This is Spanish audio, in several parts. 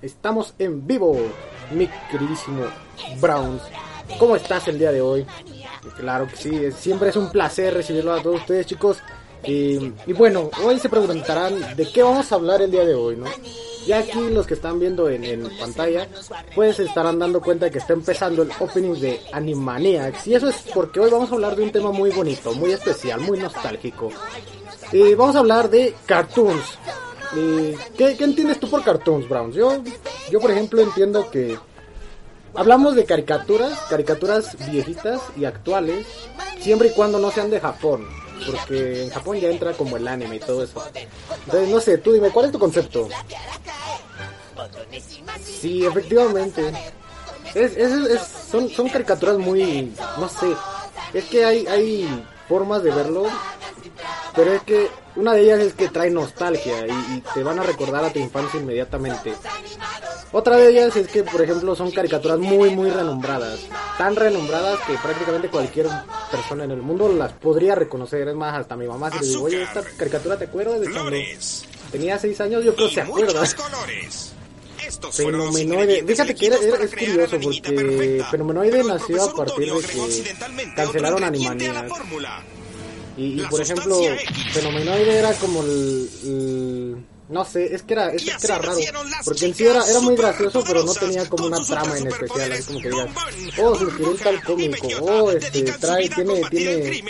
Estamos en vivo, mi queridísimo Browns. ¿Cómo estás el día de hoy? Claro que sí, siempre es un placer recibirlo a todos ustedes, chicos. Y, y bueno, hoy se preguntarán de qué vamos a hablar el día de hoy, ¿no? Ya aquí los que están viendo en, en pantalla, pues estarán dando cuenta de que está empezando el opening de Animaniacs. Y eso es porque hoy vamos a hablar de un tema muy bonito, muy especial, muy nostálgico. Y vamos a hablar de cartoons. ¿Y qué, entiendes tú por cartoons, Browns? Yo, yo, por ejemplo, entiendo que hablamos de caricaturas, caricaturas viejitas y actuales, siempre y cuando no sean de Japón. Porque en Japón ya entra como el anime y todo eso. Entonces, no sé, tú dime, ¿cuál es tu concepto? Sí, efectivamente. Son, son caricaturas muy, no sé, es que hay, hay formas de verlo, pero es que una de ellas es que trae nostalgia y, y, te van a recordar a tu infancia inmediatamente. Otra de ellas es que, por ejemplo, son caricaturas muy, muy renombradas. Tan renombradas que prácticamente cualquier persona en el mundo las podría reconocer. Es más, hasta mi mamá si le digo, oye, esta caricatura te acuerdas de cuando tenía 6 años, yo creo que se acuerda. Fenomenoide, fíjate que era, era, es curioso porque Fenomenoide nació a partir de que cancelaron Animaniacs. Y, y, por ejemplo, Fenomenoide era como el, el, no sé, es que era, es que era raro, porque en sí era, era muy gracioso, pero no tenía como una trama en especial, así como que digas, oh, se inspiró tal cómico, oh, este, trae, tiene, tiene,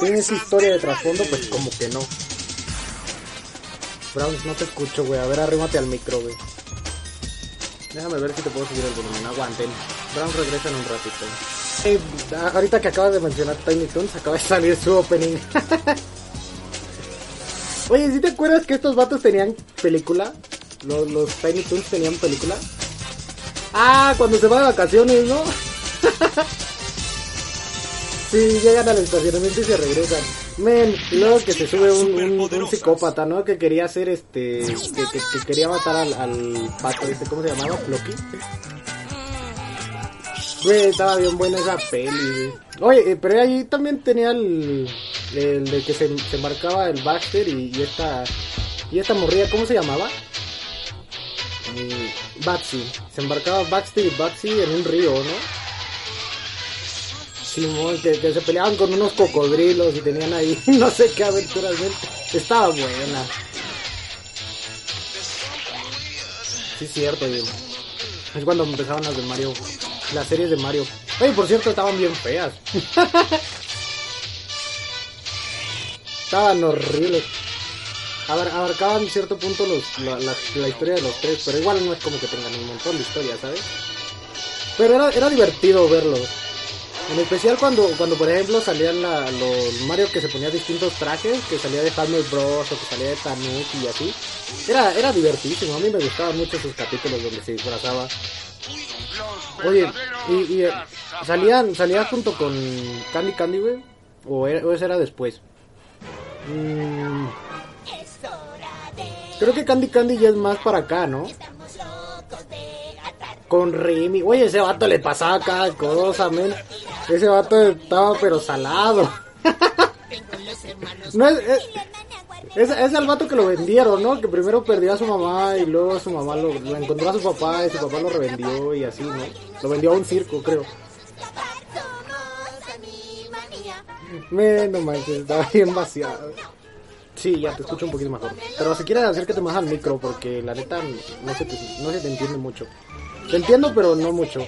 tiene esa historia de trasfondo, pues como que no. Browns, no te escucho, güey, a ver, arrímate al micro, güey. Déjame ver si te puedo subir el volumen. Aguanten. Brown regresa en un ratito. Ahorita que acabas de mencionar Tiny Toons, acaba de salir su opening. Oye, ¿sí te acuerdas que estos vatos tenían película? Los, los Tiny Toons tenían película. Ah, cuando se va de vacaciones, ¿no? sí, llegan al estacionamiento y se regresan. Men, luego que se sube un, un, un, psicópata, ¿no? Que quería hacer este. Que, que, que quería matar al, al pato, este, ¿cómo se llamaba? Floki. Güey, estaba bien buena esa peli, Oye, eh, pero ahí también tenía el. El de que se, se marcaba el Baxter y, esta. Y esta morrilla, ¿cómo se llamaba? Mm, Batsy. Se embarcaba Baxter y Batsy en un río, ¿no? Simón, que, que, se peleaban con unos cocodrilos y tenían ahí no sé qué aventuras. Estaba buena. Sí, cierto, digo. Es cuando empezaban las de Mario. Las series de Mario. Oye, por cierto, estaban bien feas. estaban horribles. Abar abarcaban en cierto punto la, historia de los tres, pero igual no es como que tengan un montón de historias, ¿sabes? Pero era, divertido verlos. En especial cuando, cuando por ejemplo salían los Mario que se ponía distintos trajes, que salía de Hammer Bros o que salía de Tanuki y así. Era, era divertísimo, a mí me gustaban mucho esos capítulos donde se disfrazaba. Oye, y, y eh, salían, salía junto con Candy Candy, güey, o, era, o eso era después. Mm, creo que Candy Candy ya es más para acá, ¿no? con Remy. Oye, ese vato le pasaba cada cosa, men. Ese vato estaba pero salado. no es, es, es, es, el vato que lo vendieron, ¿no? Que primero perdió a su mamá y luego su mamá lo, lo, encontró a su papá y su papá lo revendió y así, ¿no? Lo vendió a un circo, creo. Me, no manches, estaba bien vaciado. Sí, ya te escucho un poquito mejor. Pero si quieres acércate más al micro porque la neta no se te, no se te entiende mucho. Te entiendo, pero no mucho.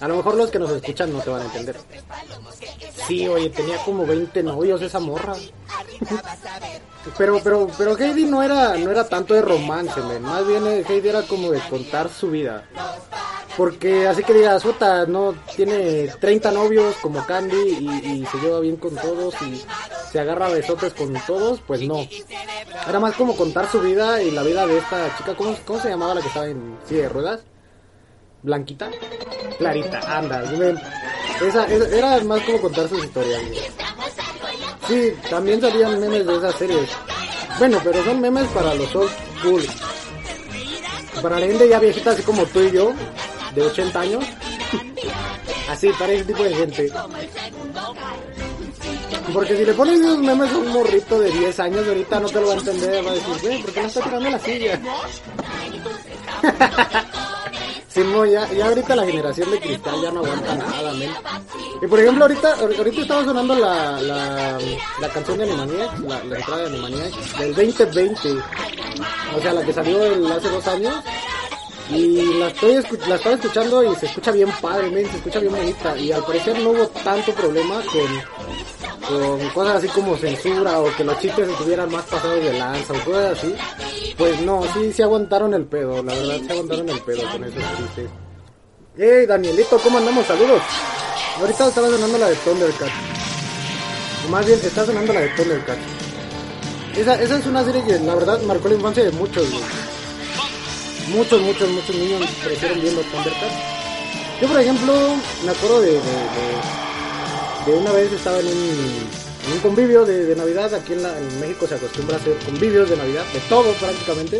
A lo mejor los que nos escuchan no te van a entender. Sí, oye, tenía como 20 novios esa morra. pero, pero, pero Heidi no era, no era tanto de romance, man. Más bien eh, Heidi era como de contar su vida. Porque así que digas, puta, no tiene 30 novios como Candy y, se lleva bien con todos y se agarra besotes con todos, pues no. Era más como contar su vida y la vida de esta chica, ¿cómo, cómo se llamaba la que estaba en silla de ruedas? Blanquita, Clarita, anda, esa, era más como contar sus historias. Sí, también salían memes de esas series. Bueno, pero son memes para los old school. Para la gente ya viejita, así como tú y yo, de 80 años. Así, para ese tipo de gente. Porque si le pones esos memes a un morrito de 10 años, ahorita no te lo va a entender. Va a decir, güey, ¿por qué no está tirando la silla? Simón, ya, ya ahorita la generación de cristal ya no aguanta nada, men. Y por ejemplo, ahorita, ahorita estaba sonando la, la, la canción de Animaniacs, la, entrada de Animaniacs, del 2020. O sea, la que salió hace dos años. Y la, estoy la estaba escuchando y se escucha bien padre, men, se escucha bien bonita. Y al parecer no hubo tanto problema con, con cosas así como censura o que los chistes estuvieran más pasados de lanza o cosas así. Pues no, sí, sí aguantaron el pedo, la verdad, sí aguantaron el pedo con esos chistes. Hey, Danielito, ¿cómo andamos? Saludos. Ahorita estaba sonando la de Thundercat. O más bien, está sonando la de Thundercat. Esa, esa es una serie que la verdad marcó la infancia de muchos. Muchos, muchos, muchos niños crecieron viendo Thundercat. Yo, por ejemplo, me acuerdo de, de una vez estaba en un, convivio de, Navidad. Aquí en, la- México se acostumbra a hacer convivios de Navidad, de todo prácticamente.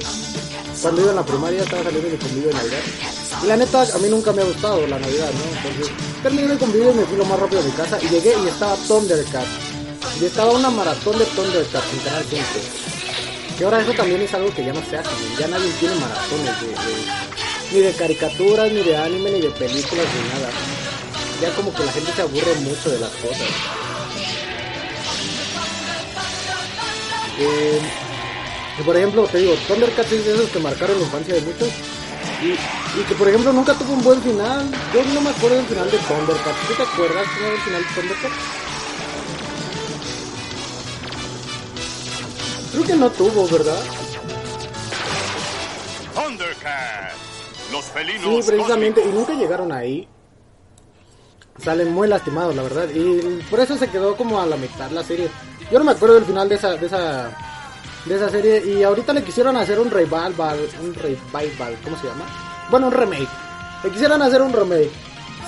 Cuando iba en la primaria estaba saliendo mi convivio de Navidad. Y la neta, a mí nunca me ha gustado la Navidad, ¿no? Entonces, terminé el convivio y me fui lo más rápido a mi casa. Y llegué y estaba Thundercat. Y estaba una maratón de Thundercat en Canal 5. Que ahora eso también es algo que ya no se hace, ya nadie tiene maratones de- ni de caricaturas, ni de anime, ni de películas, ni nada. Ya como que la gente se aburre mucho de las cosas. Eh, por ejemplo, te digo, Thundercats es de esos que marcaron la infancia de muchos. Y, y que por ejemplo nunca tuvo un buen final. Yo no me acuerdo del final de Thundercats. ¿Tú te acuerdas cómo era el final de Thundercats? Creo que no tuvo, ¿verdad? Thundercats. Los Sí, felinos. precisamente, y nunca llegaron ahí. Salen muy lastimados, la verdad. Y por eso se quedó como a la mitad la serie. Yo no me acuerdo del final de esa, de esa, de esa serie. Y ahorita le quisieron hacer un revival, un revival, ¿cómo se llama? Bueno, un remake. Le quisieron hacer un remake.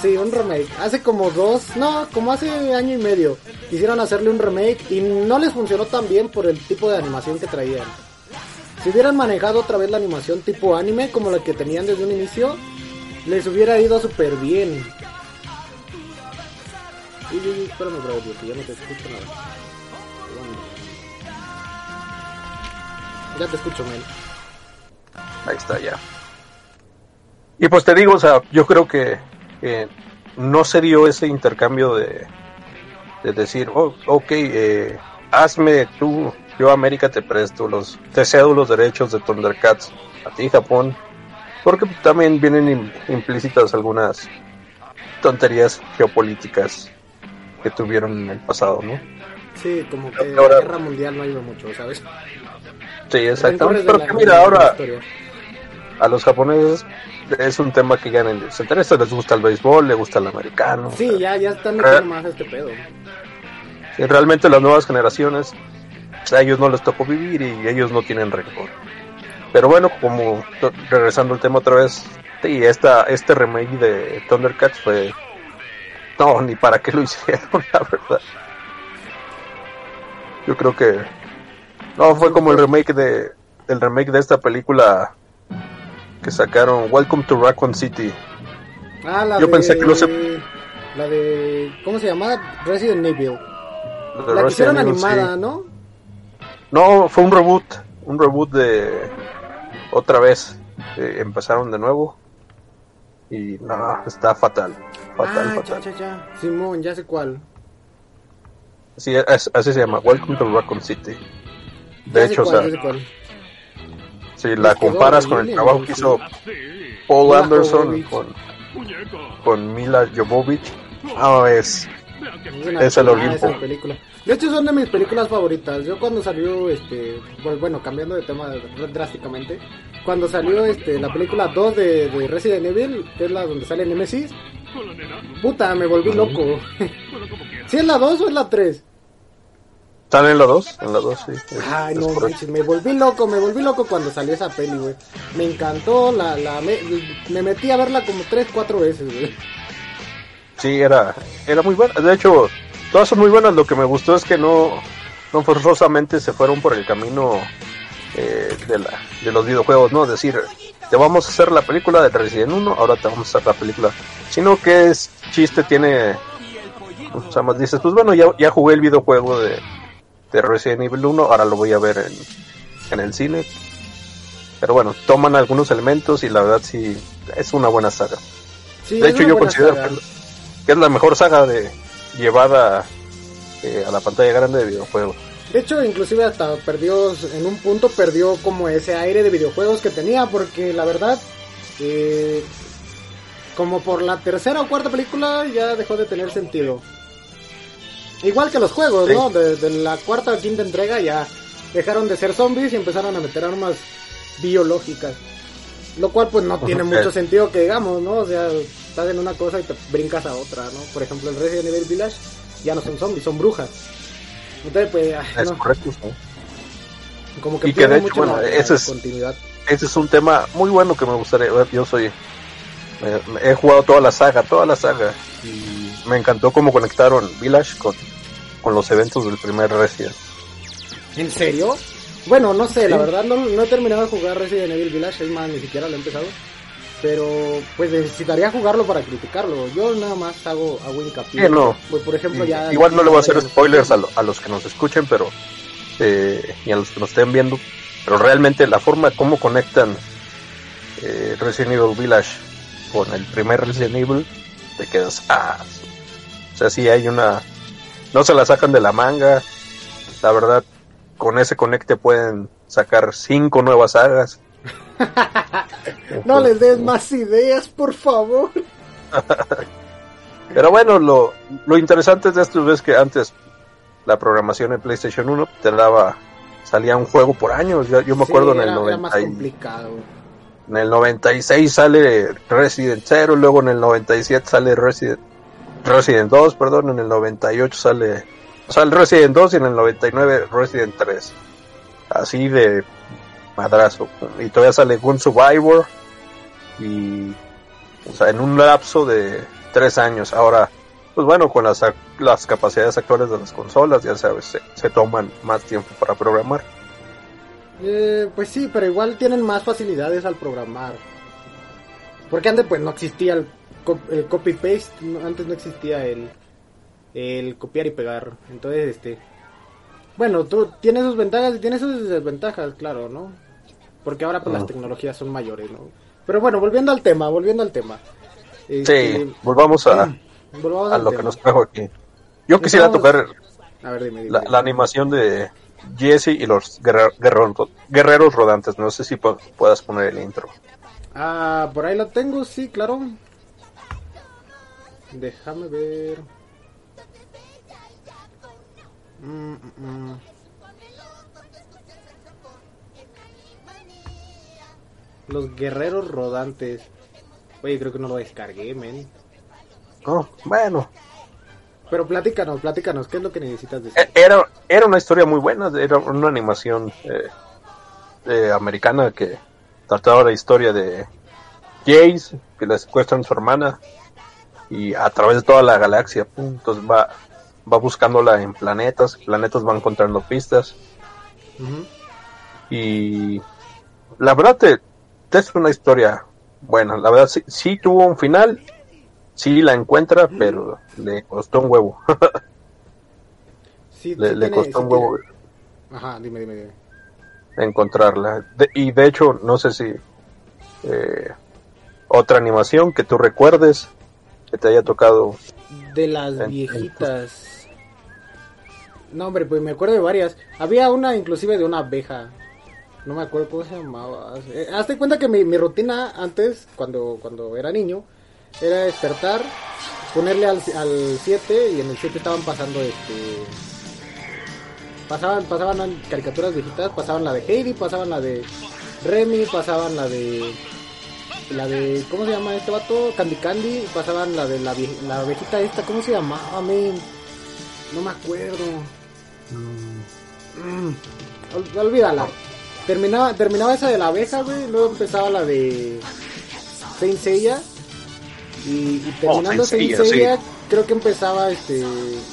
Sí, un remake. Hace como dos, no, como hace año y medio. Quisieron hacerle un remake y no les funcionó tan bien por el tipo de animación que traían. Si hubieran manejado otra vez la animación tipo anime como la que tenían desde un inicio, les hubiera ido súper bien. Y, y, y, espérame, bro, que ya no te escucho nada. Ya te escucho, man. Ahí está ya. Y pues te digo, o sea, yo creo que, no se dio ese intercambio de, de decir, oh, ok, eh, hazme tú, yo América te presto los, te cedo los derechos de Thundercats a ti Japón, porque también vienen im- implícitas algunas tonterías geopolíticas que tuvieron en el pasado, ¿no? Sí, como que Ahora- la guerra mundial no ayuda mucho, ¿sabes? Sí, exactamente. Pero que mira, ahora a los japoneses es un tema que ya les interesa, les gusta el béisbol, les gusta el americano. Sí, o sea, ya, ya están metiendo Eh. más a este pedo. sí, realmente las nuevas generaciones a ellos no les tocó vivir y ellos no tienen rencor. Pero bueno, como regresando al tema otra vez, sí, esta, este remake de Thundercats fue... No, ni para qué lo hicieron, la verdad. Yo creo que... No, fue como el remake de... El remake de esta película que sacaron, Welcome to Raccoon City. Ah, la Yo de... pensé que no se- La de... ¿Cómo se llama? Resident Evil. La que hicieron Resident Evil, sí. animada, ¿no? No, fue un reboot, un reboot de otra vez. Eh, empezaron de nuevo y no, está fatal, fatal, ah, fatal. ya, ya, ya. Simón, ya sé cuál. Sí, es- así se llama, Welcome to Raccoon City. De hecho, o cuál, sea, sé cuál. si la comparas con el trabajo que hizo Paul Mila Anderson con, con Mila Jovovich, no, es, Es, el Olimpo. película. De hecho, son de mis películas favoritas. Yo cuando salió, este, pues, bueno, cambiando de tema drásticamente, cuando salió este, la película 2 de, de Resident Evil, que es la donde sale Nemesis, puta, me volví loco. ¿Sí es la 2 o es la 3? ¿están en la 2? En la 2, sí. Ay, no manches, me volví loco, me volví loco cuando salió esa peli, güey. Me encantó, la, la, me, me metí a verla como 3, 4 veces, güey. Sí, era, era muy buena. De hecho, todas son muy buenas. Lo que me gustó es que no, no forzosamente se fueron por el camino eh, de, la, de los videojuegos, ¿no? Es decir, te vamos a hacer la película de Resident 1, ahora te vamos a hacer la película. Sino que es chiste, tiene. O sea, más dices, pues bueno, ya, ya jugué el videojuego de, de Resident Evil 1, ahora lo voy a ver en, en el cine. pero bueno, toman algunos elementos y la verdad sí es una buena saga. Sí, de hecho, yo considero saga. que, que es la mejor saga de llevada eh, a la pantalla grande de videojuegos. De hecho, inclusive hasta perdió, en un punto perdió como ese aire de videojuegos que tenía, porque la verdad, eh, como por la tercera o cuarta película ya dejó de tener sentido. Igual que los juegos, Sí. ¿no? De, de la cuarta o quinta entrega ya dejaron de ser zombies y empezaron a meter armas biológicas. Lo cual pues no tiene mucho sentido que digamos, ¿no? O sea, estás en una cosa y te brincas a otra, ¿no? Por ejemplo, el Resident Evil Village ya no son zombies, son brujas. Entonces, pues, ay, Es no. correcto. ¿no? Como que Y que de hecho, mucho bueno, la, ese la es- continuidad. Ese es un tema muy bueno que me gustaría. Yo soy. me- he jugado toda la saga, toda la saga. Y me encantó cómo conectaron Village con, con los eventos del primer Resident. ¿En serio? Bueno, no sé, la verdad no, no he terminado de jugar Resident Evil Village, es más, ni siquiera lo he empezado. Pero pues necesitaría jugarlo para criticarlo. Yo nada más hago, hago hincapié. Sí, no. Pues por ejemplo ya... Igual no le voy a hacer spoilers a, lo- a los que nos escuchen, pero. eh, y a los que nos estén viendo. Pero realmente la forma como conectan eh, Resident Evil Village con el primer Resident Evil, te quedas. Ah, o sea, sí hay una. No se la sacan de la manga. La verdad, con ese conecte pueden sacar cinco nuevas sagas. No les des más ideas, por favor. Pero bueno, lo, lo interesante de esto es que antes la programación en PlayStation 1 te daba, salía un juego por años. Yo, yo me Sí, acuerdo en, el era, era 90 más complicado. en el 96 sale Resident 0, luego en el 97 sale Resident, Resident 2, perdón, en el 98 sale, sale Resident 2 y en el 99 Resident 3. Así de madrazo. Y todavía sale Gun Survivor y o sea, en un lapso de tres años. Ahora, pues bueno, con las, las capacidades actuales de las consolas, ya sabes, se, se toman más tiempo para programar. Eh, pues sí, pero igual tienen más facilidades al programar. Porque antes pues no existía el, el copy-paste, no- antes no existía el, el copiar y pegar. Entonces, este... Bueno, tú tienes sus ventajas y tienes sus desventajas, claro, ¿no? Porque ahora pues Ah. las tecnologías son mayores, ¿no? Pero bueno, volviendo al tema, volviendo al tema. Este, Sí, volvamos a, volvamos a lo que nos trajo aquí. Yo quisiera Estamos- tocar A ver, dime, dime. la, la animación de Jesse y los guerrer- guerreros, guerreros rodantes. No sé si pu- puedas poner el intro. Ah, por ahí lo tengo, sí, claro. Déjame ver. Mm, mm, Los guerreros rodantes. Oye, creo que no lo descargué, men. Oh, bueno, Pero platícanos, platícanos, ¿qué es lo que necesitas decir? e- era, era una historia muy buena. Era una animación eh, eh, americana que trataba la historia de Jace, que le secuestran a su hermana. Y a través de toda la galaxia, entonces va, va buscándola en planetas. Planetas va encontrando pistas. Y la verdad te es una historia buena. La verdad sí, sí tuvo un final, sí la encuentra, pero le costó un huevo. Sí, le, sí le tiene- costó sí un huevo tiene- Ajá, dime, dime, dime. encontrarla. De- y de hecho, no sé si eh, otra animación que tú recuerdes que te haya tocado. De las En- en- viejitas. No, hombre, pues me acuerdo de varias. Había una inclusive de una abeja. No me acuerdo cómo se llamaba. Eh, hazte cuenta que mi, mi rutina antes, cuando, cuando era niño, era despertar, ponerle al 7 y en el 7 estaban pasando este... Pasaban, pasaban caricaturas viejitas, pasaban la de Heidi, pasaban la de Remy, pasaban la de la de ¿cómo se llama este vato? Candy Candy, pasaban la de la, vie- la abejita esta, ¿cómo se llamaba? men? No me acuerdo. Mm, ol- olvídala. Terminaba, terminaba esa de la abeja, güey, luego empezaba la de Saint Seiya. Y, y terminando Oh, Saint Saint Seiya, Seiya, creo que empezaba este.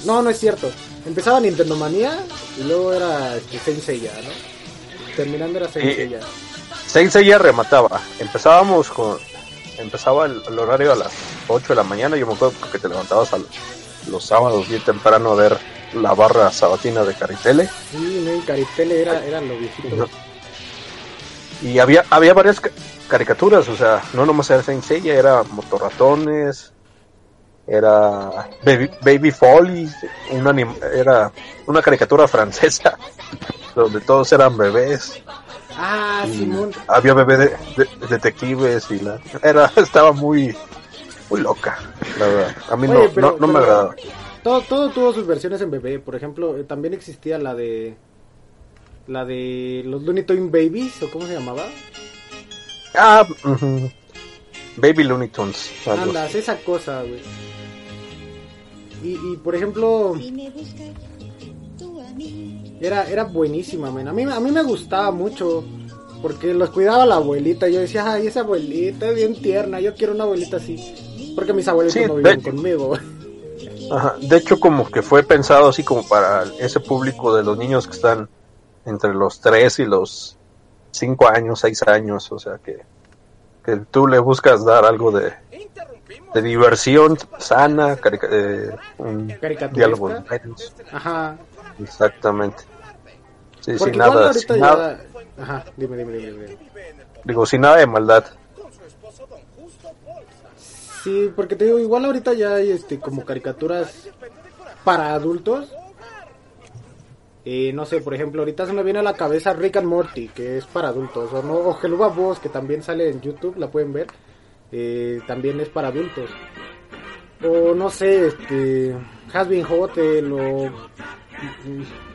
No, no es cierto. Empezaba Nintendo Manía y luego era este, Saint Seiya, ¿no? Terminando era Saint Sí. Seiya. Saint Seiya remataba. Empezábamos con. Empezaba el, el horario a las 8 de la mañana. Yo me acuerdo que te levantabas a los sábados bien temprano a ver la barra sabatina de Caritele. Sí, no, Caritele era, era lo viejito. Y había había varias ca- caricaturas, o sea, no nomás era Saint Seiya, era Motorratones, era Baby, Baby Folly, anim- era una caricatura francesa donde todos eran bebés. Ah, Simón. había bebé de, de- detectives y la era estaba muy muy loca, la verdad. A mí Oye, no, pero- no, no me agradaba. Todo, todo tuvo sus versiones en bebé. Por ejemplo, eh, también existía la de. La de los Looney Tunes Babies, o cómo se llamaba. Ah. Baby Looney Tunes. así. Andas, esa cosa, güey. Y, y por ejemplo, Si me buscas tú a mí. era, era buenísima, men. A mí, a mí me gustaba mucho. Porque los cuidaba la abuelita. Yo decía, ay, esa abuelita es bien tierna. Yo quiero una abuelita así. Porque mis abuelitos Sí, no de viven hecho. conmigo. Ajá, De hecho, como que fue pensado así como para ese público de los niños que están entre los 3 y los 5 años, 6 años, o sea que, que tú le buscas dar algo de, de diversión sana, carica- eh, un diálogo. Ajá. exactamente. Sí, Porque sin nada, sin ya. nada, Ajá, dime, dime, dime, dime. digo, sin nada de maldad. Sí, porque te digo, igual ahorita ya hay este como caricaturas para adultos. Eh, no sé, por ejemplo, ahorita se me viene a la cabeza Rick and Morty, que es para adultos, o no, o Geluga Boss, que también sale en YouTube, la pueden ver, eh, también es para adultos. O no sé, este, Has Been Hotel, o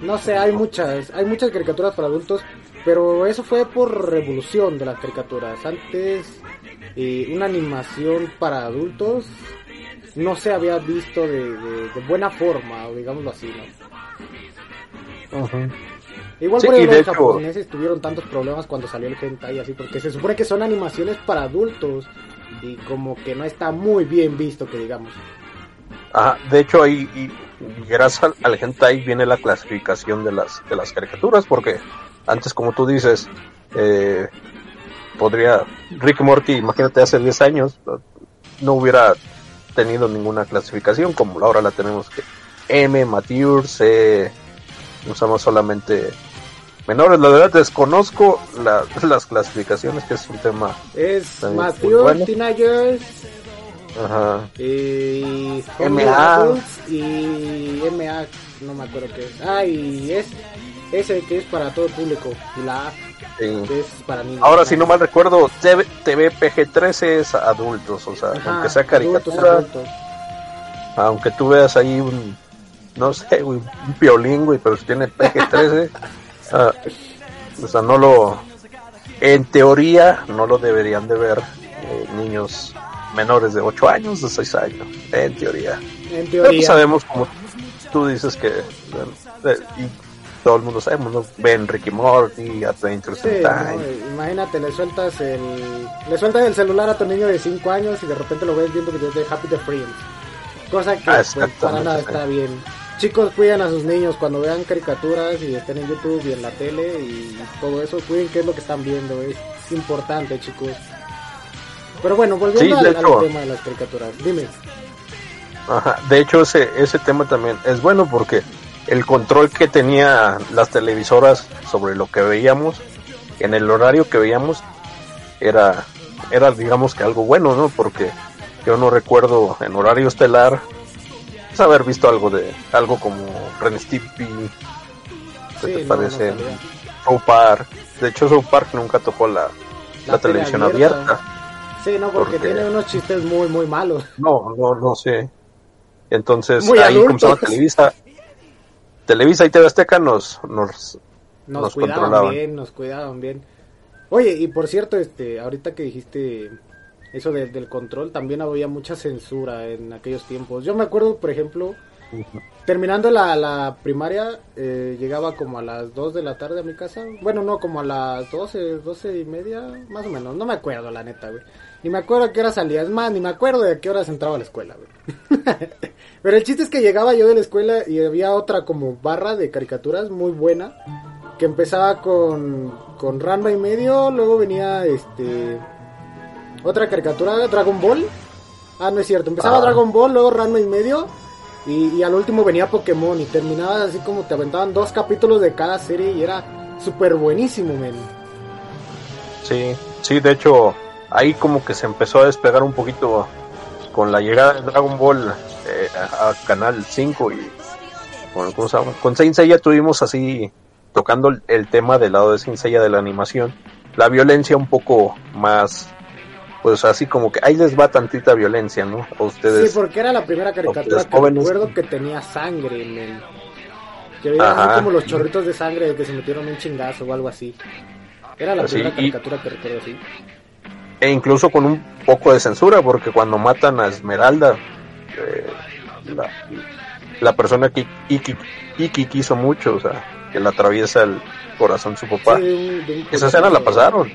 no sé, hay muchas, hay muchas caricaturas para adultos, pero eso fue por revolución de las caricaturas. Antes, eh, una animación para adultos no se había visto de, de- buena forma, digámoslo así, ¿no? Igual Sí, por eso los hecho- japoneses tuvieron tantos problemas cuando salió el hentai así, porque se supone que son animaciones para adultos y como que no está muy bien visto que digamos. Ajá, de hecho ahí y gracias al, al hentai viene la clasificación de las de las caricaturas porque antes como tú dices eh, podría Rick Morty imagínate hace 10 años no hubiera tenido ninguna clasificación como ahora la tenemos que M, mature, C usamos solamente menores la verdad desconozco la- las clasificaciones que es un tema Es Matthew, bueno. Teenagers, ajá, y MA. Y MA, no me acuerdo qué es. Ah, y es ese que es para todo el público y la A sí. que es para niños. Ahora, si no mal recuerdo, TV, TV PG-13 es adultos, o sea, Ajá, aunque sea adultos, caricatura, adultos. aunque tú veas ahí un, no sé, güey, un piolín, güey, pero si tiene PG-13, ah, o sea, no lo, en teoría, no lo deberían de ver eh, niños menores de 8 años, de 6 años, en teoría. En Pero pues teoría. sabemos, como tú dices, que, eh, eh, y todo el mundo sabemos, ¿no? Ven Ricky Morty, Adventures Sí, in no, Time. imagínate, le sueltas el le sueltas el celular a tu niño de 5 años y de repente lo ves viendo videos de Happy the Friends. Cosa que Ah, pues, para nada está bien. Chicos, cuiden a sus niños cuando vean caricaturas y estén en YouTube y en la tele y todo eso, cuiden qué es lo que están viendo, es importante, chicos. Pero bueno, volviendo Sí, al, al tema de las caricaturas, dime. Ajá, de hecho ese, ese tema también es bueno porque el control que tenía las televisoras sobre lo que veíamos, en el horario que veíamos, era, era digamos que algo bueno, ¿no? Porque yo no recuerdo en horario estelar haber visto algo de, algo como Ren Stimpy, ¿qué Sí, te no, parece? no. South Park, de hecho South Park nunca tocó la, la, La tele televisión abierta. abierta. Sí, no, porque Porque- tiene unos chistes muy, muy malos. No, no, no sé. Entonces, Muy ahí comenzaba Televisa. Televisa y TV Azteca nos, nos Nos, Nos cuidaban bien, nos cuidaban bien. Oye, y por cierto, este, ahorita que dijiste eso de- del control, también había mucha censura en aquellos tiempos. Yo me acuerdo, por ejemplo, terminando la, la primaria, eh, llegaba como a las 2 de la tarde a mi casa. Bueno, no, como a las 12, 12 y media, más o menos. No me acuerdo, la neta, güey. Ni me acuerdo a qué hora salía. Es más, ni me acuerdo de a qué horas entraba a la escuela, güey. Pero el chiste es que llegaba yo de la escuela y había otra como barra de caricaturas muy buena. Que empezaba con, con Ranma y medio, luego venía este otra caricatura, Dragon Ball. Ah, no es cierto, empezaba Ah. Dragon Ball, luego Ranma y medio. Y, y al último venía Pokémon y terminaba así como te aventaban dos capítulos de cada serie y era súper buenísimo, men. Sí, sí, de hecho, ahí como que se empezó a despegar un poquito con la llegada de Dragon Ball eh, a, a Canal 5 y con, ¿cómo se llama? con Saint Seiya tuvimos así tocando el, el tema del lado de Saint Seiya de la animación, la violencia un poco más pues así como que ahí les va tantita violencia, ¿no? A ustedes Sí, porque era la primera caricatura que jóvenes. recuerdo que tenía sangre en el... Que veía como los chorritos de sangre de que se metieron un chingazo o algo así. Era la primera y- caricatura que recuerdo así. e incluso con un poco de censura porque cuando matan a Esmeralda eh, la, la persona que Iki, Iki quiso mucho, o sea, que le atraviesa el corazón su papá. Sí, de un- de un Esa escena la pasaron.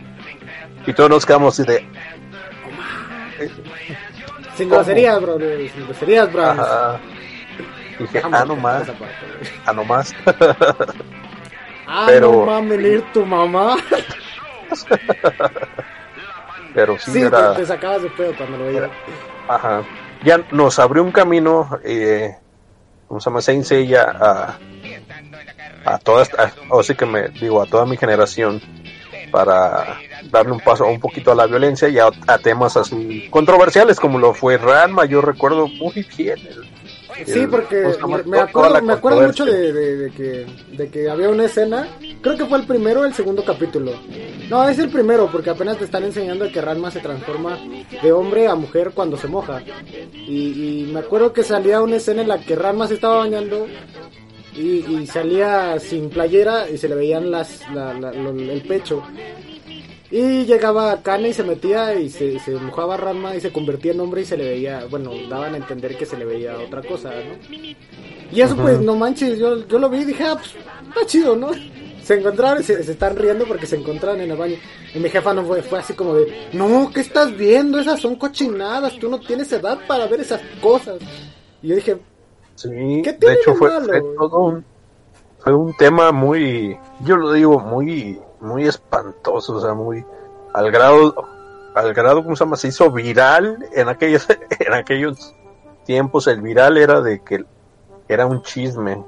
Y todos nos quedamos así de, Sin groserías, bro. Sin groserías, bro. ajá. Dije, ah, no más, esa parte, ah, no más. Ah, Pero- no mames, ir tu mamá. Pero sí, Sí, era, te, te sacabas de pedo cuando lo veías. ajá. Ya nos abrió un camino, eh, ¿cómo se llama? Saint Seiya a, a toda esta, o sí que me digo, a toda mi generación para darle un paso un poquito a la violencia y a, a temas así controversiales como lo fue Ranma, yo recuerdo muy bien el- Sí, porque me, acuerdo, me acuerdo mucho de- de que, de que había una escena, creo que fue el primero o el segundo capítulo. No, es el primero, porque apenas te están enseñando que Ranma se transforma de hombre a mujer cuando se moja. Y, y me acuerdo que salía una escena en la que Ranma se estaba bañando y, y salía sin playera y se le veían las, la- la- lo- el pecho. Y llegaba Kane y se metía y se, se mojaba Ranma y se convertía en hombre y se le veía, bueno, daban a entender que se le veía otra cosa, ¿no? Y eso pues, no manches, yo, yo lo vi y dije, ah, pues, está chido, ¿no? Se encontraron y se, se están riendo porque se encontraron en el baño. Y mi jefa no fue, fue así como de, no, ¿qué estás viendo? Esas son cochinadas, tú no tienes edad para ver esas cosas. Y yo dije, Sí, ¿Qué de hecho de fue, malo? fue todo un, fue un tema muy, yo lo digo, muy, muy espantoso, o sea, muy, al grado, al grado, ¿cómo se llama? Se hizo viral en aquellos, en aquellos tiempos, el viral era de que era un chisme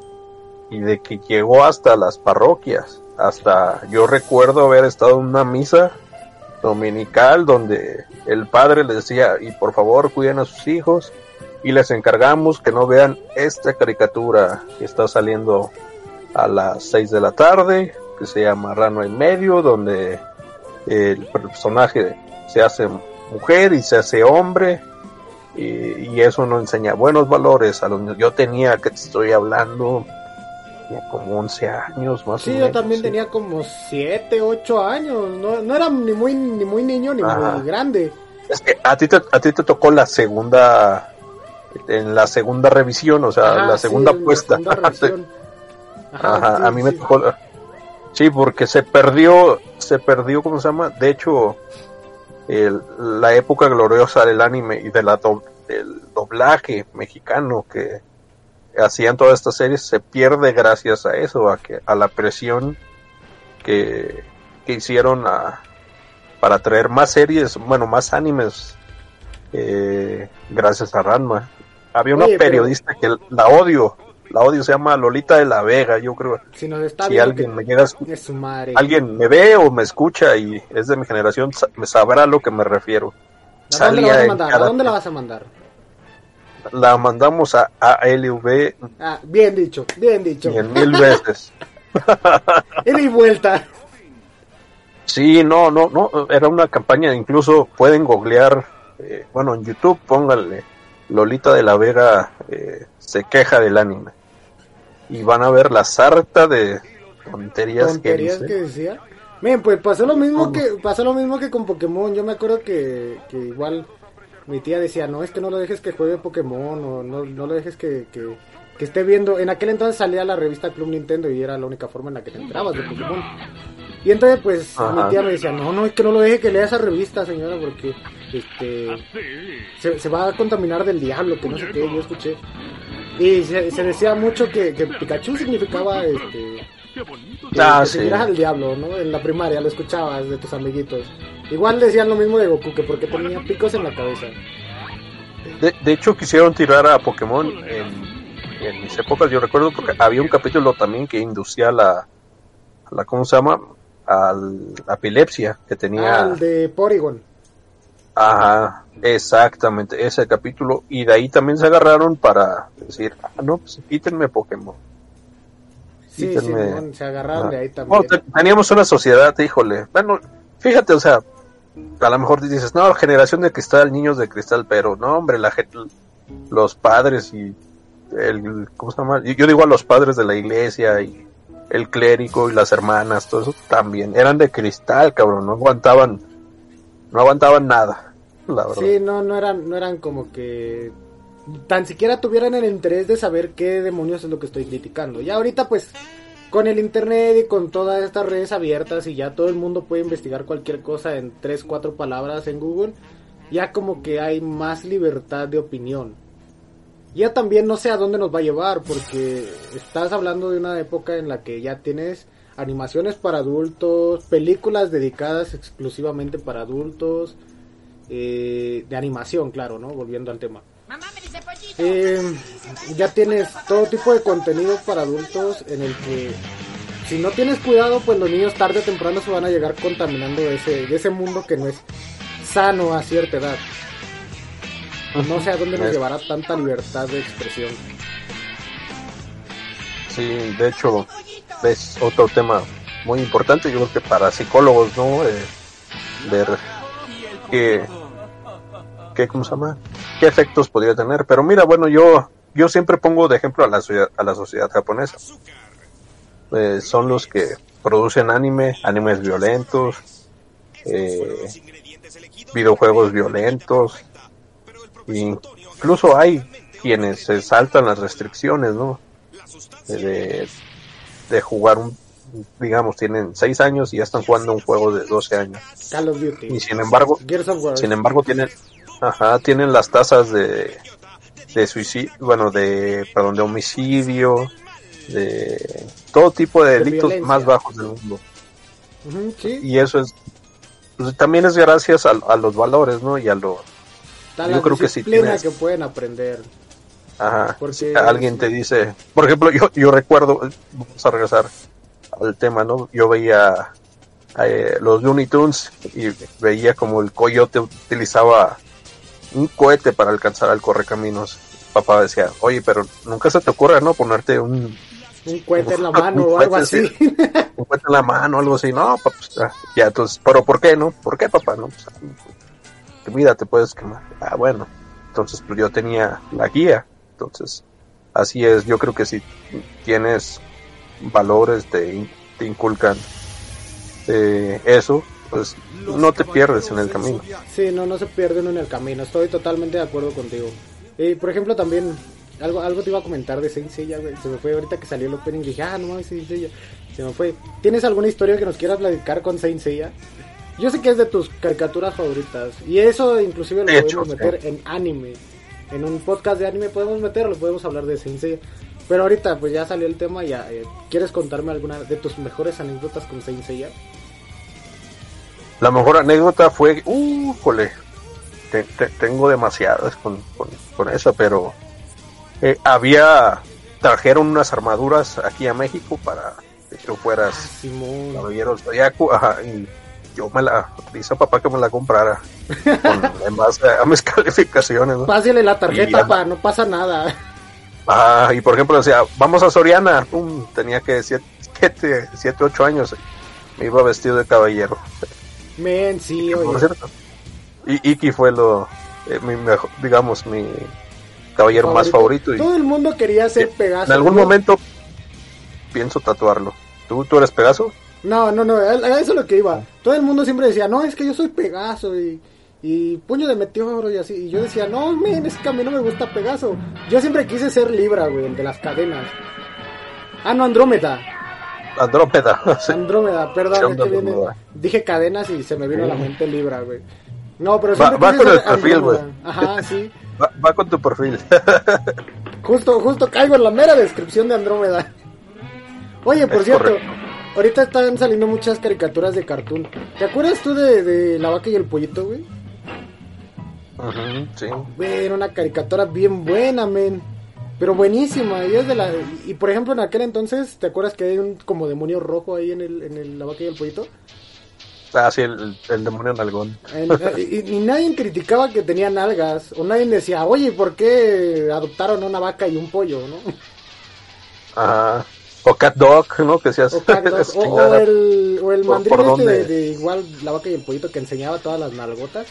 y de que llegó hasta las parroquias, hasta, yo recuerdo haber estado en una misa dominical donde el padre le decía, y por favor cuiden a sus hijos, y les encargamos que no vean esta caricatura que está saliendo a las 6 de la tarde, que se llama Rano en Medio, donde el personaje se hace mujer y se hace hombre, y, y eso no enseña buenos valores a los niños. Yo tenía, que te estoy hablando, tenía como 11 años más o sí, menos. yo también sí. tenía como 7, 8 años, no, no era ni muy, ni muy niño ni Ajá. muy grande. Es que a ti te, a ti te tocó la segunda, en la segunda revisión, o sea, Ajá, la sí, segunda la puesta. segunda revisión. Ajá, Ajá, sí, a mí me sí. tocó. la- Sí, porque se perdió, se perdió, ¿cómo se llama? De hecho, el- la época gloriosa del anime y de la do- del doblaje mexicano que hacían todas estas series se pierde gracias a eso, a que a la presión que, que hicieron a, para traer más series, bueno, más animes, eh, gracias a Ranma. Había una pero- periodista que la odio, la odio, se llama Lolita de la Vega, yo creo. Si nos está si viendo alguien que- me llega su madre. alguien me ve o me escucha y es de mi generación, me sabrá a lo que me refiero. ¿A dónde la vas a mandar? ¿A cada- dónde la vas a mandar? la mandamos a ALV Ah, bien dicho, bien dicho. en mil veces. Ida y vuelta. Sí, no, no, no, era una campaña, incluso pueden googlear, eh, bueno, en YouTube pónganle Lolita de la Vega eh, se queja del anime y van a ver la sarta de tonterías, tonterías que que, dice. decía. Miren, pues pasó lo mismo ¿Cómo? que pasó lo mismo que con Pokémon. Yo me acuerdo que, que igual mi tía decía, no, es que no lo dejes que juegue Pokémon o no, no lo dejes que, que, que esté viendo. En aquel entonces salía la revista Club Nintendo y era la única forma en la que te enterabas de Pokémon. Y entonces pues Ajá. mi tía me decía, no, no, es que no lo deje que lea esa revista, señora, porque este se, se va a contaminar del diablo, que no sé qué, yo escuché. Y se, se decía mucho que, que Pikachu significaba este que, Ah, que sí. siguieras al diablo, ¿no? En la primaria lo escuchabas de tus amiguitos. Igual decían lo mismo de Goku, que porque tenía picos en la cabeza. De, de hecho, quisieron tirar a Pokémon en, en mis épocas. Yo recuerdo porque había un capítulo también que inducía a la, a la ¿cómo se llama? a la epilepsia que tenía. Ah, el de Porygon. Ajá, exactamente, ese capítulo. Y de ahí también se agarraron para decir, ah, no, pues quítenme Pokémon. Sí, Quítenme- Simón, se agarraron de ahí también. te- teníamos una sociedad, híjole. Bueno, fíjate, o sea, a lo mejor dices, no, generación de cristal, niños de cristal, pero no, hombre, la gente, los padres y el, ¿cómo se llama? Yo yo digo a los padres de la iglesia y el clérigo y las hermanas, todo eso también, eran de cristal, cabrón, no aguantaban, no aguantaban nada, la verdad. Sí, no, no eran, no eran como que tan siquiera tuvieran el interés de saber qué demonios es lo que estoy criticando. Ya ahorita pues con el internet y con todas estas redes abiertas y ya todo el mundo puede investigar cualquier cosa en tres, cuatro palabras en Google, ya como que hay más libertad de opinión. Ya también no sé a dónde nos va a llevar porque estás hablando de una época en la que ya tienes animaciones para adultos, películas dedicadas exclusivamente para adultos, eh, de animación, claro, ¿no? Volviendo al tema. Eh, ya tienes todo tipo de contenido para adultos en el que si no tienes cuidado, pues los niños tarde o temprano se van a llegar contaminando de ese, de ese mundo que no es sano a cierta edad. No sé a dónde nos Es- llevará tanta libertad de expresión. Sí, de hecho, es otro tema muy importante, yo creo que para psicólogos, ¿no? Eh, ver qué, qué, ¿cómo se llama? ¿Qué efectos podría tener? Pero mira, bueno, yo, yo siempre pongo de ejemplo a la, a la sociedad japonesa. Eh, son los que producen anime, animes violentos, eh, videojuegos violentos, incluso hay quienes se saltan las restricciones, ¿no? de, de jugar un, digamos, tienen 6 años y ya están jugando un juego de 12 años. Call of Duty, Y sin embargo, sin embargo tienen, ajá, tienen las tasas de, de suicidio, bueno, de, perdón, de homicidio, de todo tipo de De delitos violencia. más bajos del mundo. Sí, Y eso es, pues, también es gracias a, a los valores, ¿no? Y a lo, yo creo que sí disciplina tienes- que pueden aprender. Ajá. Porque- Si alguien te dice, por ejemplo, yo, yo recuerdo, vamos a regresar al tema, ¿no? Yo veía eh, los Looney Tunes y veía como el coyote utilizaba un cohete para alcanzar al correcaminos. Papá decía, oye, pero nunca se te ocurre, ¿no? Ponerte un, Un cohete en la mano o algo así. un cohete en la mano, algo así. No, papá, pues, ya, entonces, pero ¿por qué, no? ¿Por qué, papá? No, pues, que mira, te puedes quemar. Ah, bueno. Entonces, pues yo tenía la guía. Entonces, así es. Yo creo que si tienes valores, te, te inculcan eh, eso, pues no te pierdes en el camino. Sí, no, no se pierde uno en el camino. Estoy totalmente de acuerdo contigo. Y por ejemplo, también algo, algo te iba a comentar de Saint Seiya. Se me fue ahorita que salió el opening. Dije, ah, no mames, Saint Seiya. Se me fue. ¿Tienes alguna historia que nos quieras platicar con Saint Seiya? Yo sé que es de tus caricaturas favoritas. Y eso inclusive lo De hecho, podemos meter en anime. En un podcast de anime podemos meterlo, podemos hablar de Saint Seiya. Pero ahorita pues ya salió el tema, ya eh, ¿quieres contarme alguna de tus mejores anécdotas con Saint Seiya? La mejor anécdota fue, uh, jole, te- te- tengo demasiadas con, con, con esa, pero eh, había, trajeron unas armaduras aquí a México para que tú fueras Simón. caballero Zodiaco, ajá, y yo me la, dice a papá que me la comprara, con, en base a mis calificaciones, ¿no? Pásale la Y tarjeta, ya. pa, no pasa nada. Ah, y por ejemplo decía, vamos a Soriana, pum, tenía que siete, siete, siete, ocho años, me iba vestido de caballero. Men, sí, por oye. cierto. Y Iki fue lo, eh, mi mejor, digamos, mi caballero más favorito. Y Todo el mundo quería ser Pegaso. en algún momento pienso tatuarlo. ¿Tú, tú eres Pegaso? No, no, no, a eso es lo que iba. Todo el mundo siempre decía, no, es que yo soy Pegaso y, y puño de meteoro y así. Y yo decía, no, men, es que a mí no me gusta Pegaso. Yo siempre quise ser Libra, güey, el de las cadenas. Ah, no, Andrómeda. Andrómeda. sí. Andrómeda, perdón, Sí, es que viene- Andrómeda. dije cadenas y se me vino a la mente Libra, güey. No, pero Va- siempre va quise con el perfil, güey. Ajá, sí. Va, va con tu perfil. Justo, justo caigo en la mera descripción de Andrómeda. Oye, por Es cierto, correcto. ahorita están saliendo muchas caricaturas de cartoon. ¿Te acuerdas tú de, de La Vaca y el Pollito, güey? Ujú, sí. Güey, era una caricatura bien buena, men. Pero buenísima, y es de la... Y por ejemplo en aquel entonces, ¿te acuerdas que hay un como demonio rojo ahí en, el, en el- la vaca y el pollito? Ah, sí, el, el demonio nalgón. En- y, y nadie criticaba que tenía nalgas, o nadie decía, oye, ¿por qué adoptaron una vaca y un pollo, no? Ajá. O Cat Dog, ¿no? Que seas O, cat dog, o- o el, o el ¿Por- mandril este de igual la vaca y el pollito que enseñaba todas las nalgotas.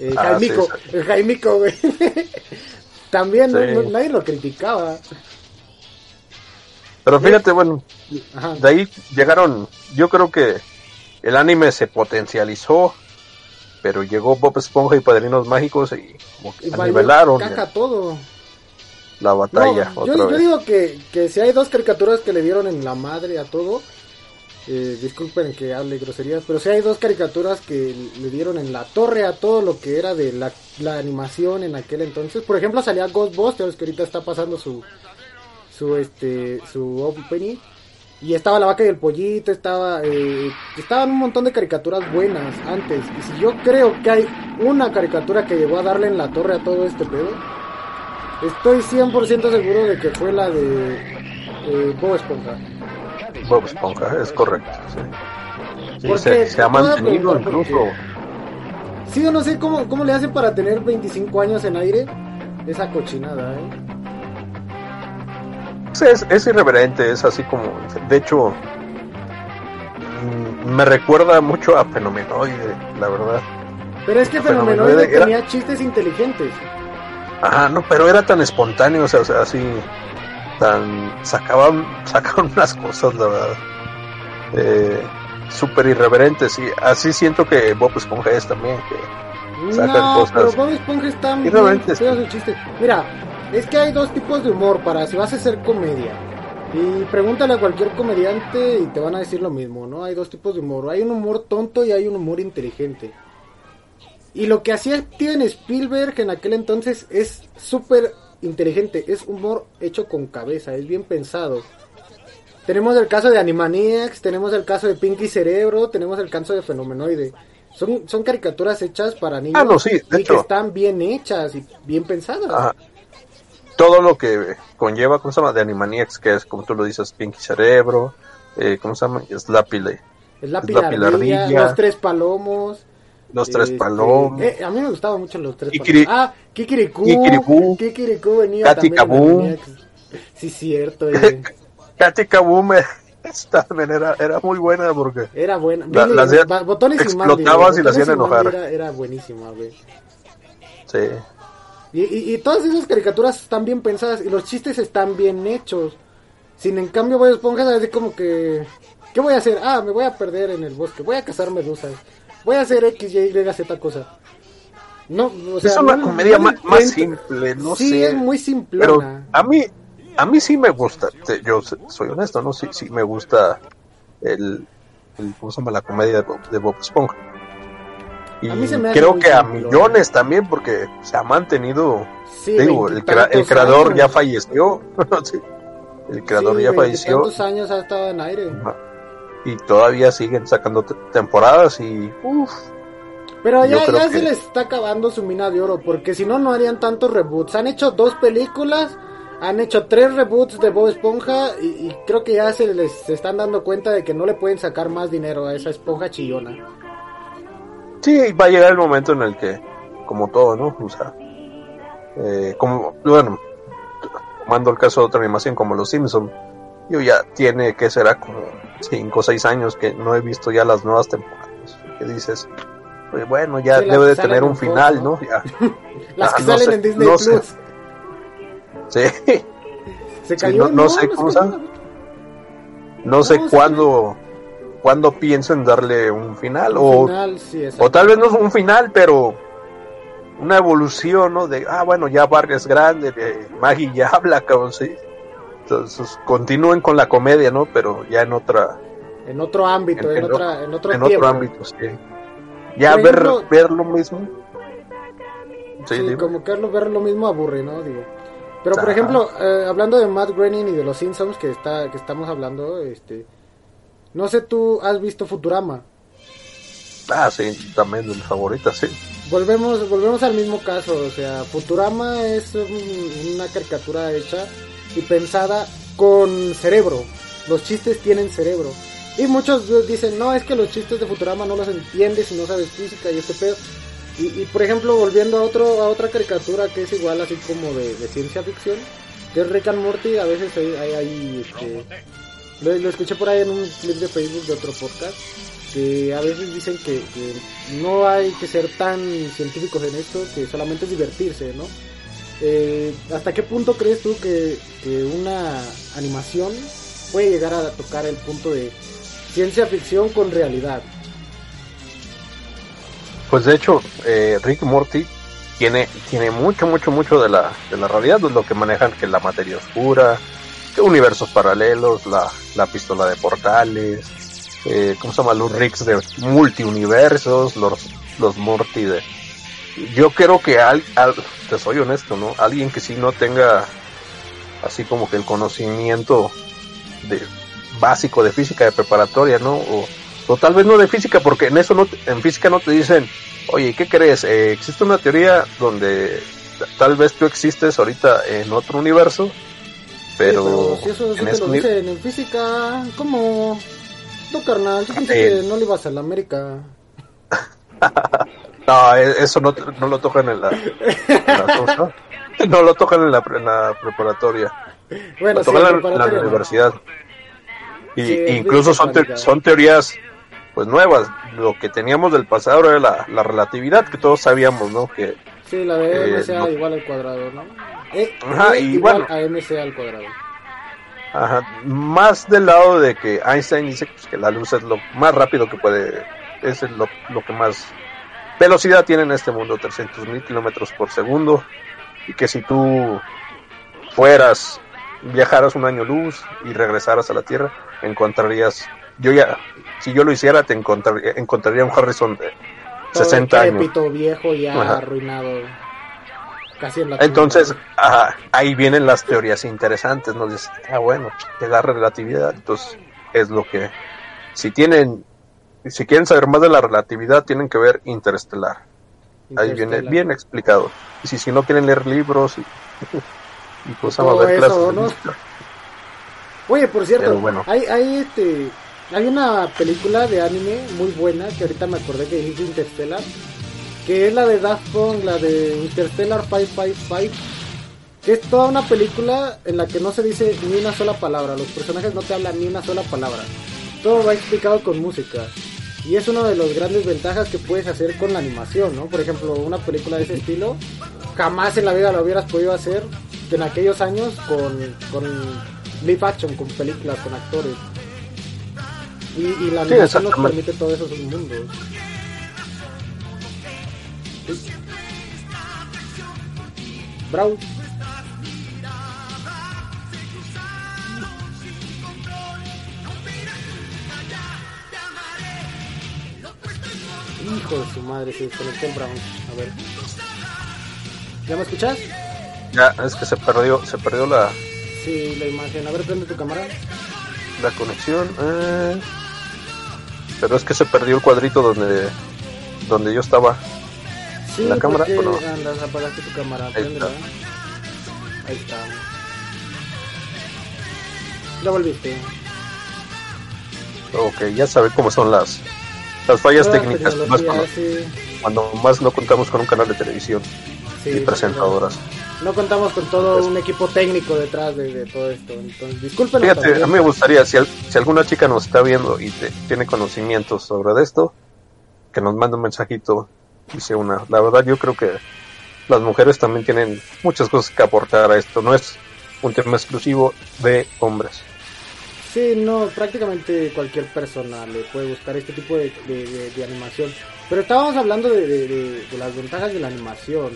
Eh, Ah, Jaimico, sí, sí. el Jaimico, güey. También no- Sí. no- nadie lo criticaba. Pero fíjate, bueno, Ajá. de ahí llegaron, yo creo que el anime se potencializó, pero llegó Bob Esponja y Padrinos Mágicos y como que Y nivelaron caca todo. la batalla yo, otra yo vez. digo que, que si hay dos caricaturas que le dieron en la madre a todo, eh, disculpen que hable groserías, pero si hay dos caricaturas que le dieron en la torre a todo lo que era de la, la animación en aquel entonces. Por ejemplo, salía Ghostbusters, que ahorita está pasando su su este su opening y estaba la vaca y el pollito, estaba eh, estaban un montón de caricaturas buenas antes. Y si yo creo que hay una caricatura que llegó a darle en la torre a todo este pedo, Estoy 100% seguro de que fue la de eh, Bob Esponja. Bob Esponja, es correcto. sí. Sí, ¿Por se, ha mantenido incluso. Sí, yo no sé cómo, cómo le hacen para tener 25 años en aire esa cochinada, ¿eh? Es, es irreverente, es así como. De hecho, mm, me recuerda mucho a Fenomenoide, la verdad. Pero es que Fenomenoide era- tenía chistes inteligentes. Ajá, no, pero era tan espontáneo, o sea, o sea, así. Tan. Sacaban, sacaban unas cosas, la verdad. Eh, Súper irreverentes, y así siento que Bob Esponja es también. Que sacan no, cosas pero Bob Esponja está muy irreverentes. chistes. Mira, es que hay dos tipos de humor para si vas a hacer comedia. Y pregúntale a cualquier comediante y te van a decir lo mismo, ¿no? Hay dos tipos de humor. Hay un humor tonto y hay un humor inteligente. Y lo que hacía Steven Spielberg en aquel entonces es súper inteligente. Es humor hecho con cabeza, es bien pensado. Tenemos el caso de Animaniacs, tenemos el caso de Pinky Cerebro, tenemos el caso de Fenomenoide. Son, son caricaturas hechas para niños Ah, no, sí, de y que están bien hechas y bien pensadas. Ajá. Todo lo que conlleva, ¿cómo se llama? De Animaniacs, que es, como tú lo dices, Pinky Cerebro, eh, ¿cómo se llama? Es la es la pilardilla, pilardilla. los tres palomos. Los Tres este, eh, a mí me gustaban mucho los tres Kikiri-. Ah, Kikirikú. Kikirikú. Kikirikú venía Katy también. Sí, cierto. eh. Katy también era, era muy buena porque Era buena. La- la ba- botones y explotabas Mandy, y la hacían enojar. Era, era buenísima, güey. sí, Y, y, y todas esas caricaturas están bien pensadas y los chistes están bien hechos. Sin en cambio, Bob Esponja es así como que... ¿Qué voy a hacer? Ah, me voy a perder en el bosque. Voy a cazar medusas. Voy a hacer X, Y, Y, Z cosa. No, o sea, es una no- comedia no más, encuentro- simple, no sí, sé. es muy pero simplona. a mí, a mí sí me gusta. te- yo soy honesto, ¿no? Sí, sí me gusta el, el ¿cómo se llama? La comedia de Bob, de Bob Esponja. Y creo que a millones también porque se ha mantenido Sí, Digo, el, crea- el veintitantos creador años. ya falleció. Sí, El creador Sí, ya falleció. veintitantos años ha estado en aire. Ajá. Y todavía siguen sacando te- temporadas y uff, Pero ya, ya que- se les está acabando su mina de oro, porque si no, no harían tantos reboots. Han hecho dos películas, han hecho tres reboots de Bob Esponja, y, y creo que ya se les se están dando cuenta de que no le pueden sacar más dinero a esa esponja chillona. sí, va a llegar el momento en el que, como todo, ¿no? O sea, eh, como, bueno, tomando el caso de otra animación como Los Simpson, yo ya tiene que será como 5 o 6 años que no he visto ya las nuevas temporadas. Que dices, pues bueno, ya debe de tener en un final, ¿no? ¿no? Ya. Las Ah, que no salen sé, en Disney no Plus. sé. Sí. Se Sí, cayó, no- no sé cómo No sé cuándo, cuándo pienso en darle un final, o, final, sí, o tal vez no es un final, pero una evolución, ¿no? De, ah, bueno, ya Barry es grande, de Maggie ya habla, cabrón, sí. Entonces continúen con la comedia, ¿no? Pero ya en otra, En otro ámbito, en, en otra, en otro en tiempo. otro ámbito, sí. Ya ver, ejemplo- ver lo mismo. Sí, como que ver lo mismo aburre, ¿no? Digo. Pero por Ajá. ejemplo, eh, hablando de Matt Groening y de los Simpsons que está que estamos hablando, este no sé tú has visto Futurama. Ah, sí, también de mis favoritas, sí. volvemos volvemos al mismo caso, o sea, Futurama es un- una caricatura hecha y pensada con cerebro. Los chistes tienen cerebro. Y muchos dicen, no, es que los chistes de Futurama no los entiendes si no sabes física y este pedo. Y, y, por ejemplo, volviendo a otro a otra caricatura que es igual así como de, ciencia ficción, que es Rick and Morty, a veces hay, hay, este, lo, lo escuché por ahí en un clip de Facebook de otro podcast, que a veces dicen que, que no hay que ser tan científicos en esto, que solamente es divertirse, ¿no? Eh, ¿Hasta qué punto crees tú que, una animación puede llegar a tocar el punto de ciencia ficción con realidad? Pues de hecho, eh, Rick Morty tiene, tiene mucho, mucho, mucho de la, de la realidad, lo que manejan, que la materia oscura, que universos paralelos, la, la pistola de portales, eh, ¿cómo se llama? Los Ricks de multiuniversos, los, los Morty de... Yo creo que al, al, te soy honesto, ¿no? Alguien que sí no tenga así como que el conocimiento de básico de física de preparatoria, ¿no? O, o tal vez no de física, porque en eso no, en física no te dicen, oye, ¿qué crees? Eh, existe una teoría donde tal vez tú existes ahorita en otro universo, pero, Sí, si eso en te ese lo uni- dicen en física, ¿cómo? No, carnal, yo pensé Eh. que no le ibas a la América. no, e- eso no, no lo tocan en la, en la cosa. no lo tocan en la, pre- en la preparatoria, Bueno, lo sí, tocan en la, universidad. Y Sí, incluso son, te- son teorías pues nuevas. Lo que teníamos del pasado era la, la relatividad que todos sabíamos, ¿no? Que Sí, la de Eh, MC no. igual al cuadrado, ¿no? E, Ajá, E y igual bueno. a MC al cuadrado. Ajá, más del lado de que Einstein dice pues, que la luz es lo más rápido que puede, es lo, lo que más velocidad tiene en este mundo, 300 mil kilómetros por segundo, y que si tú fueras, viajaras un año luz y regresaras a la Tierra, encontrarías, yo ya, si yo lo hiciera, te encontraría, encontraría un Harrison de Todo 60 años. viejo, ya Ajá. arruinado. Casi en la Entonces, ajá, ahí vienen las teorías interesantes, ¿no? Dices, ah, bueno, de la relatividad, entonces es lo que, si tienen, si quieren saber más de la relatividad, tienen que ver Interestelar. Ahí viene Interstellar. bien explicado. Y si, si no quieren leer libros y, y pues Todo vamos a ver eso, ¿no? Oye, por cierto, bueno. hay, hay este, hay una película de anime muy buena que ahorita me acordé que dijiste Interstellar, que es la de Daft Punk, la de Interstellar 555, que es toda una película en la que no se dice ni una sola palabra, los personajes no te hablan ni una sola palabra, todo va explicado con música. Y es una de las grandes ventajas que puedes hacer con la animación, ¿no? Por ejemplo, una película de ese estilo, jamás en la vida lo hubieras podido hacer en aquellos años con, con live action, con películas, con actores. Y, y la Sí, animación nos permite todos esos mundos. Bravo. Hijo de su madre, se desconectó el Brown. A ver. ¿Ya me escuchas? Ya, es que se perdió, se perdió la, Sí, la imagen. A ver, prende tu cámara. la conexión. eh. Pero es que se perdió el cuadrito donde, donde yo estaba. Sí, ¿La cámara o no? andas, apagaste tu cámara. Ahí está. Ahí está. Ya volviste. Ok, ya sabe cómo son las, las fallas técnicas, más cuando, sí, cuando más no contamos con un canal de televisión sí, y presentadoras. No contamos con todo Pues- un equipo técnico detrás de, de todo esto. Entonces, discúlpenos Fíjate, a mí me gustaría, si, al- si alguna chica nos está viendo y te- tiene conocimientos sobre esto, que nos mande un mensajito y sea una. La verdad, yo creo que las mujeres también tienen muchas cosas que aportar a esto. No es un tema exclusivo de hombres. Sí, no, prácticamente cualquier persona le puede gustar este tipo de, de- animación. Pero estábamos hablando de las ventajas de la animación.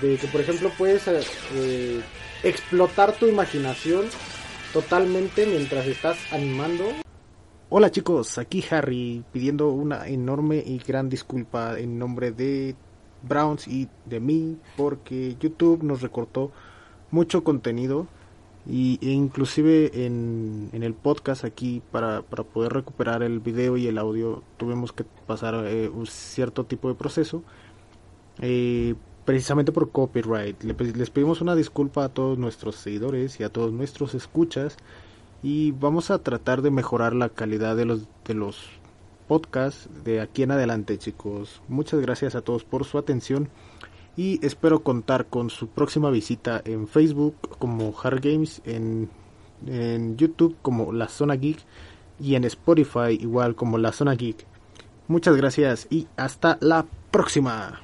De que, por ejemplo, puedes eh, eh, explotar tu imaginación totalmente mientras estás animando. Hola chicos, aquí Harry pidiendo una enorme y gran disculpa en nombre de Browns y de mí porque YouTube nos recortó mucho contenido y, e inclusive en, en el podcast aquí para, para poder recuperar el video y el audio tuvimos que pasar eh, un cierto tipo de proceso eh, precisamente por copyright. Pe- Les pedimos una disculpa a todos nuestros seguidores y a todos nuestros escuchas y vamos a tratar de mejorar la calidad de los de los podcasts de aquí en adelante, chicos. Muchas gracias a todos por su atención y espero contar con su próxima visita en Facebook como Hard Games, en, en YouTube como La Zona Geek y en Spotify igual como La Zona Geek. Muchas gracias y hasta la próxima.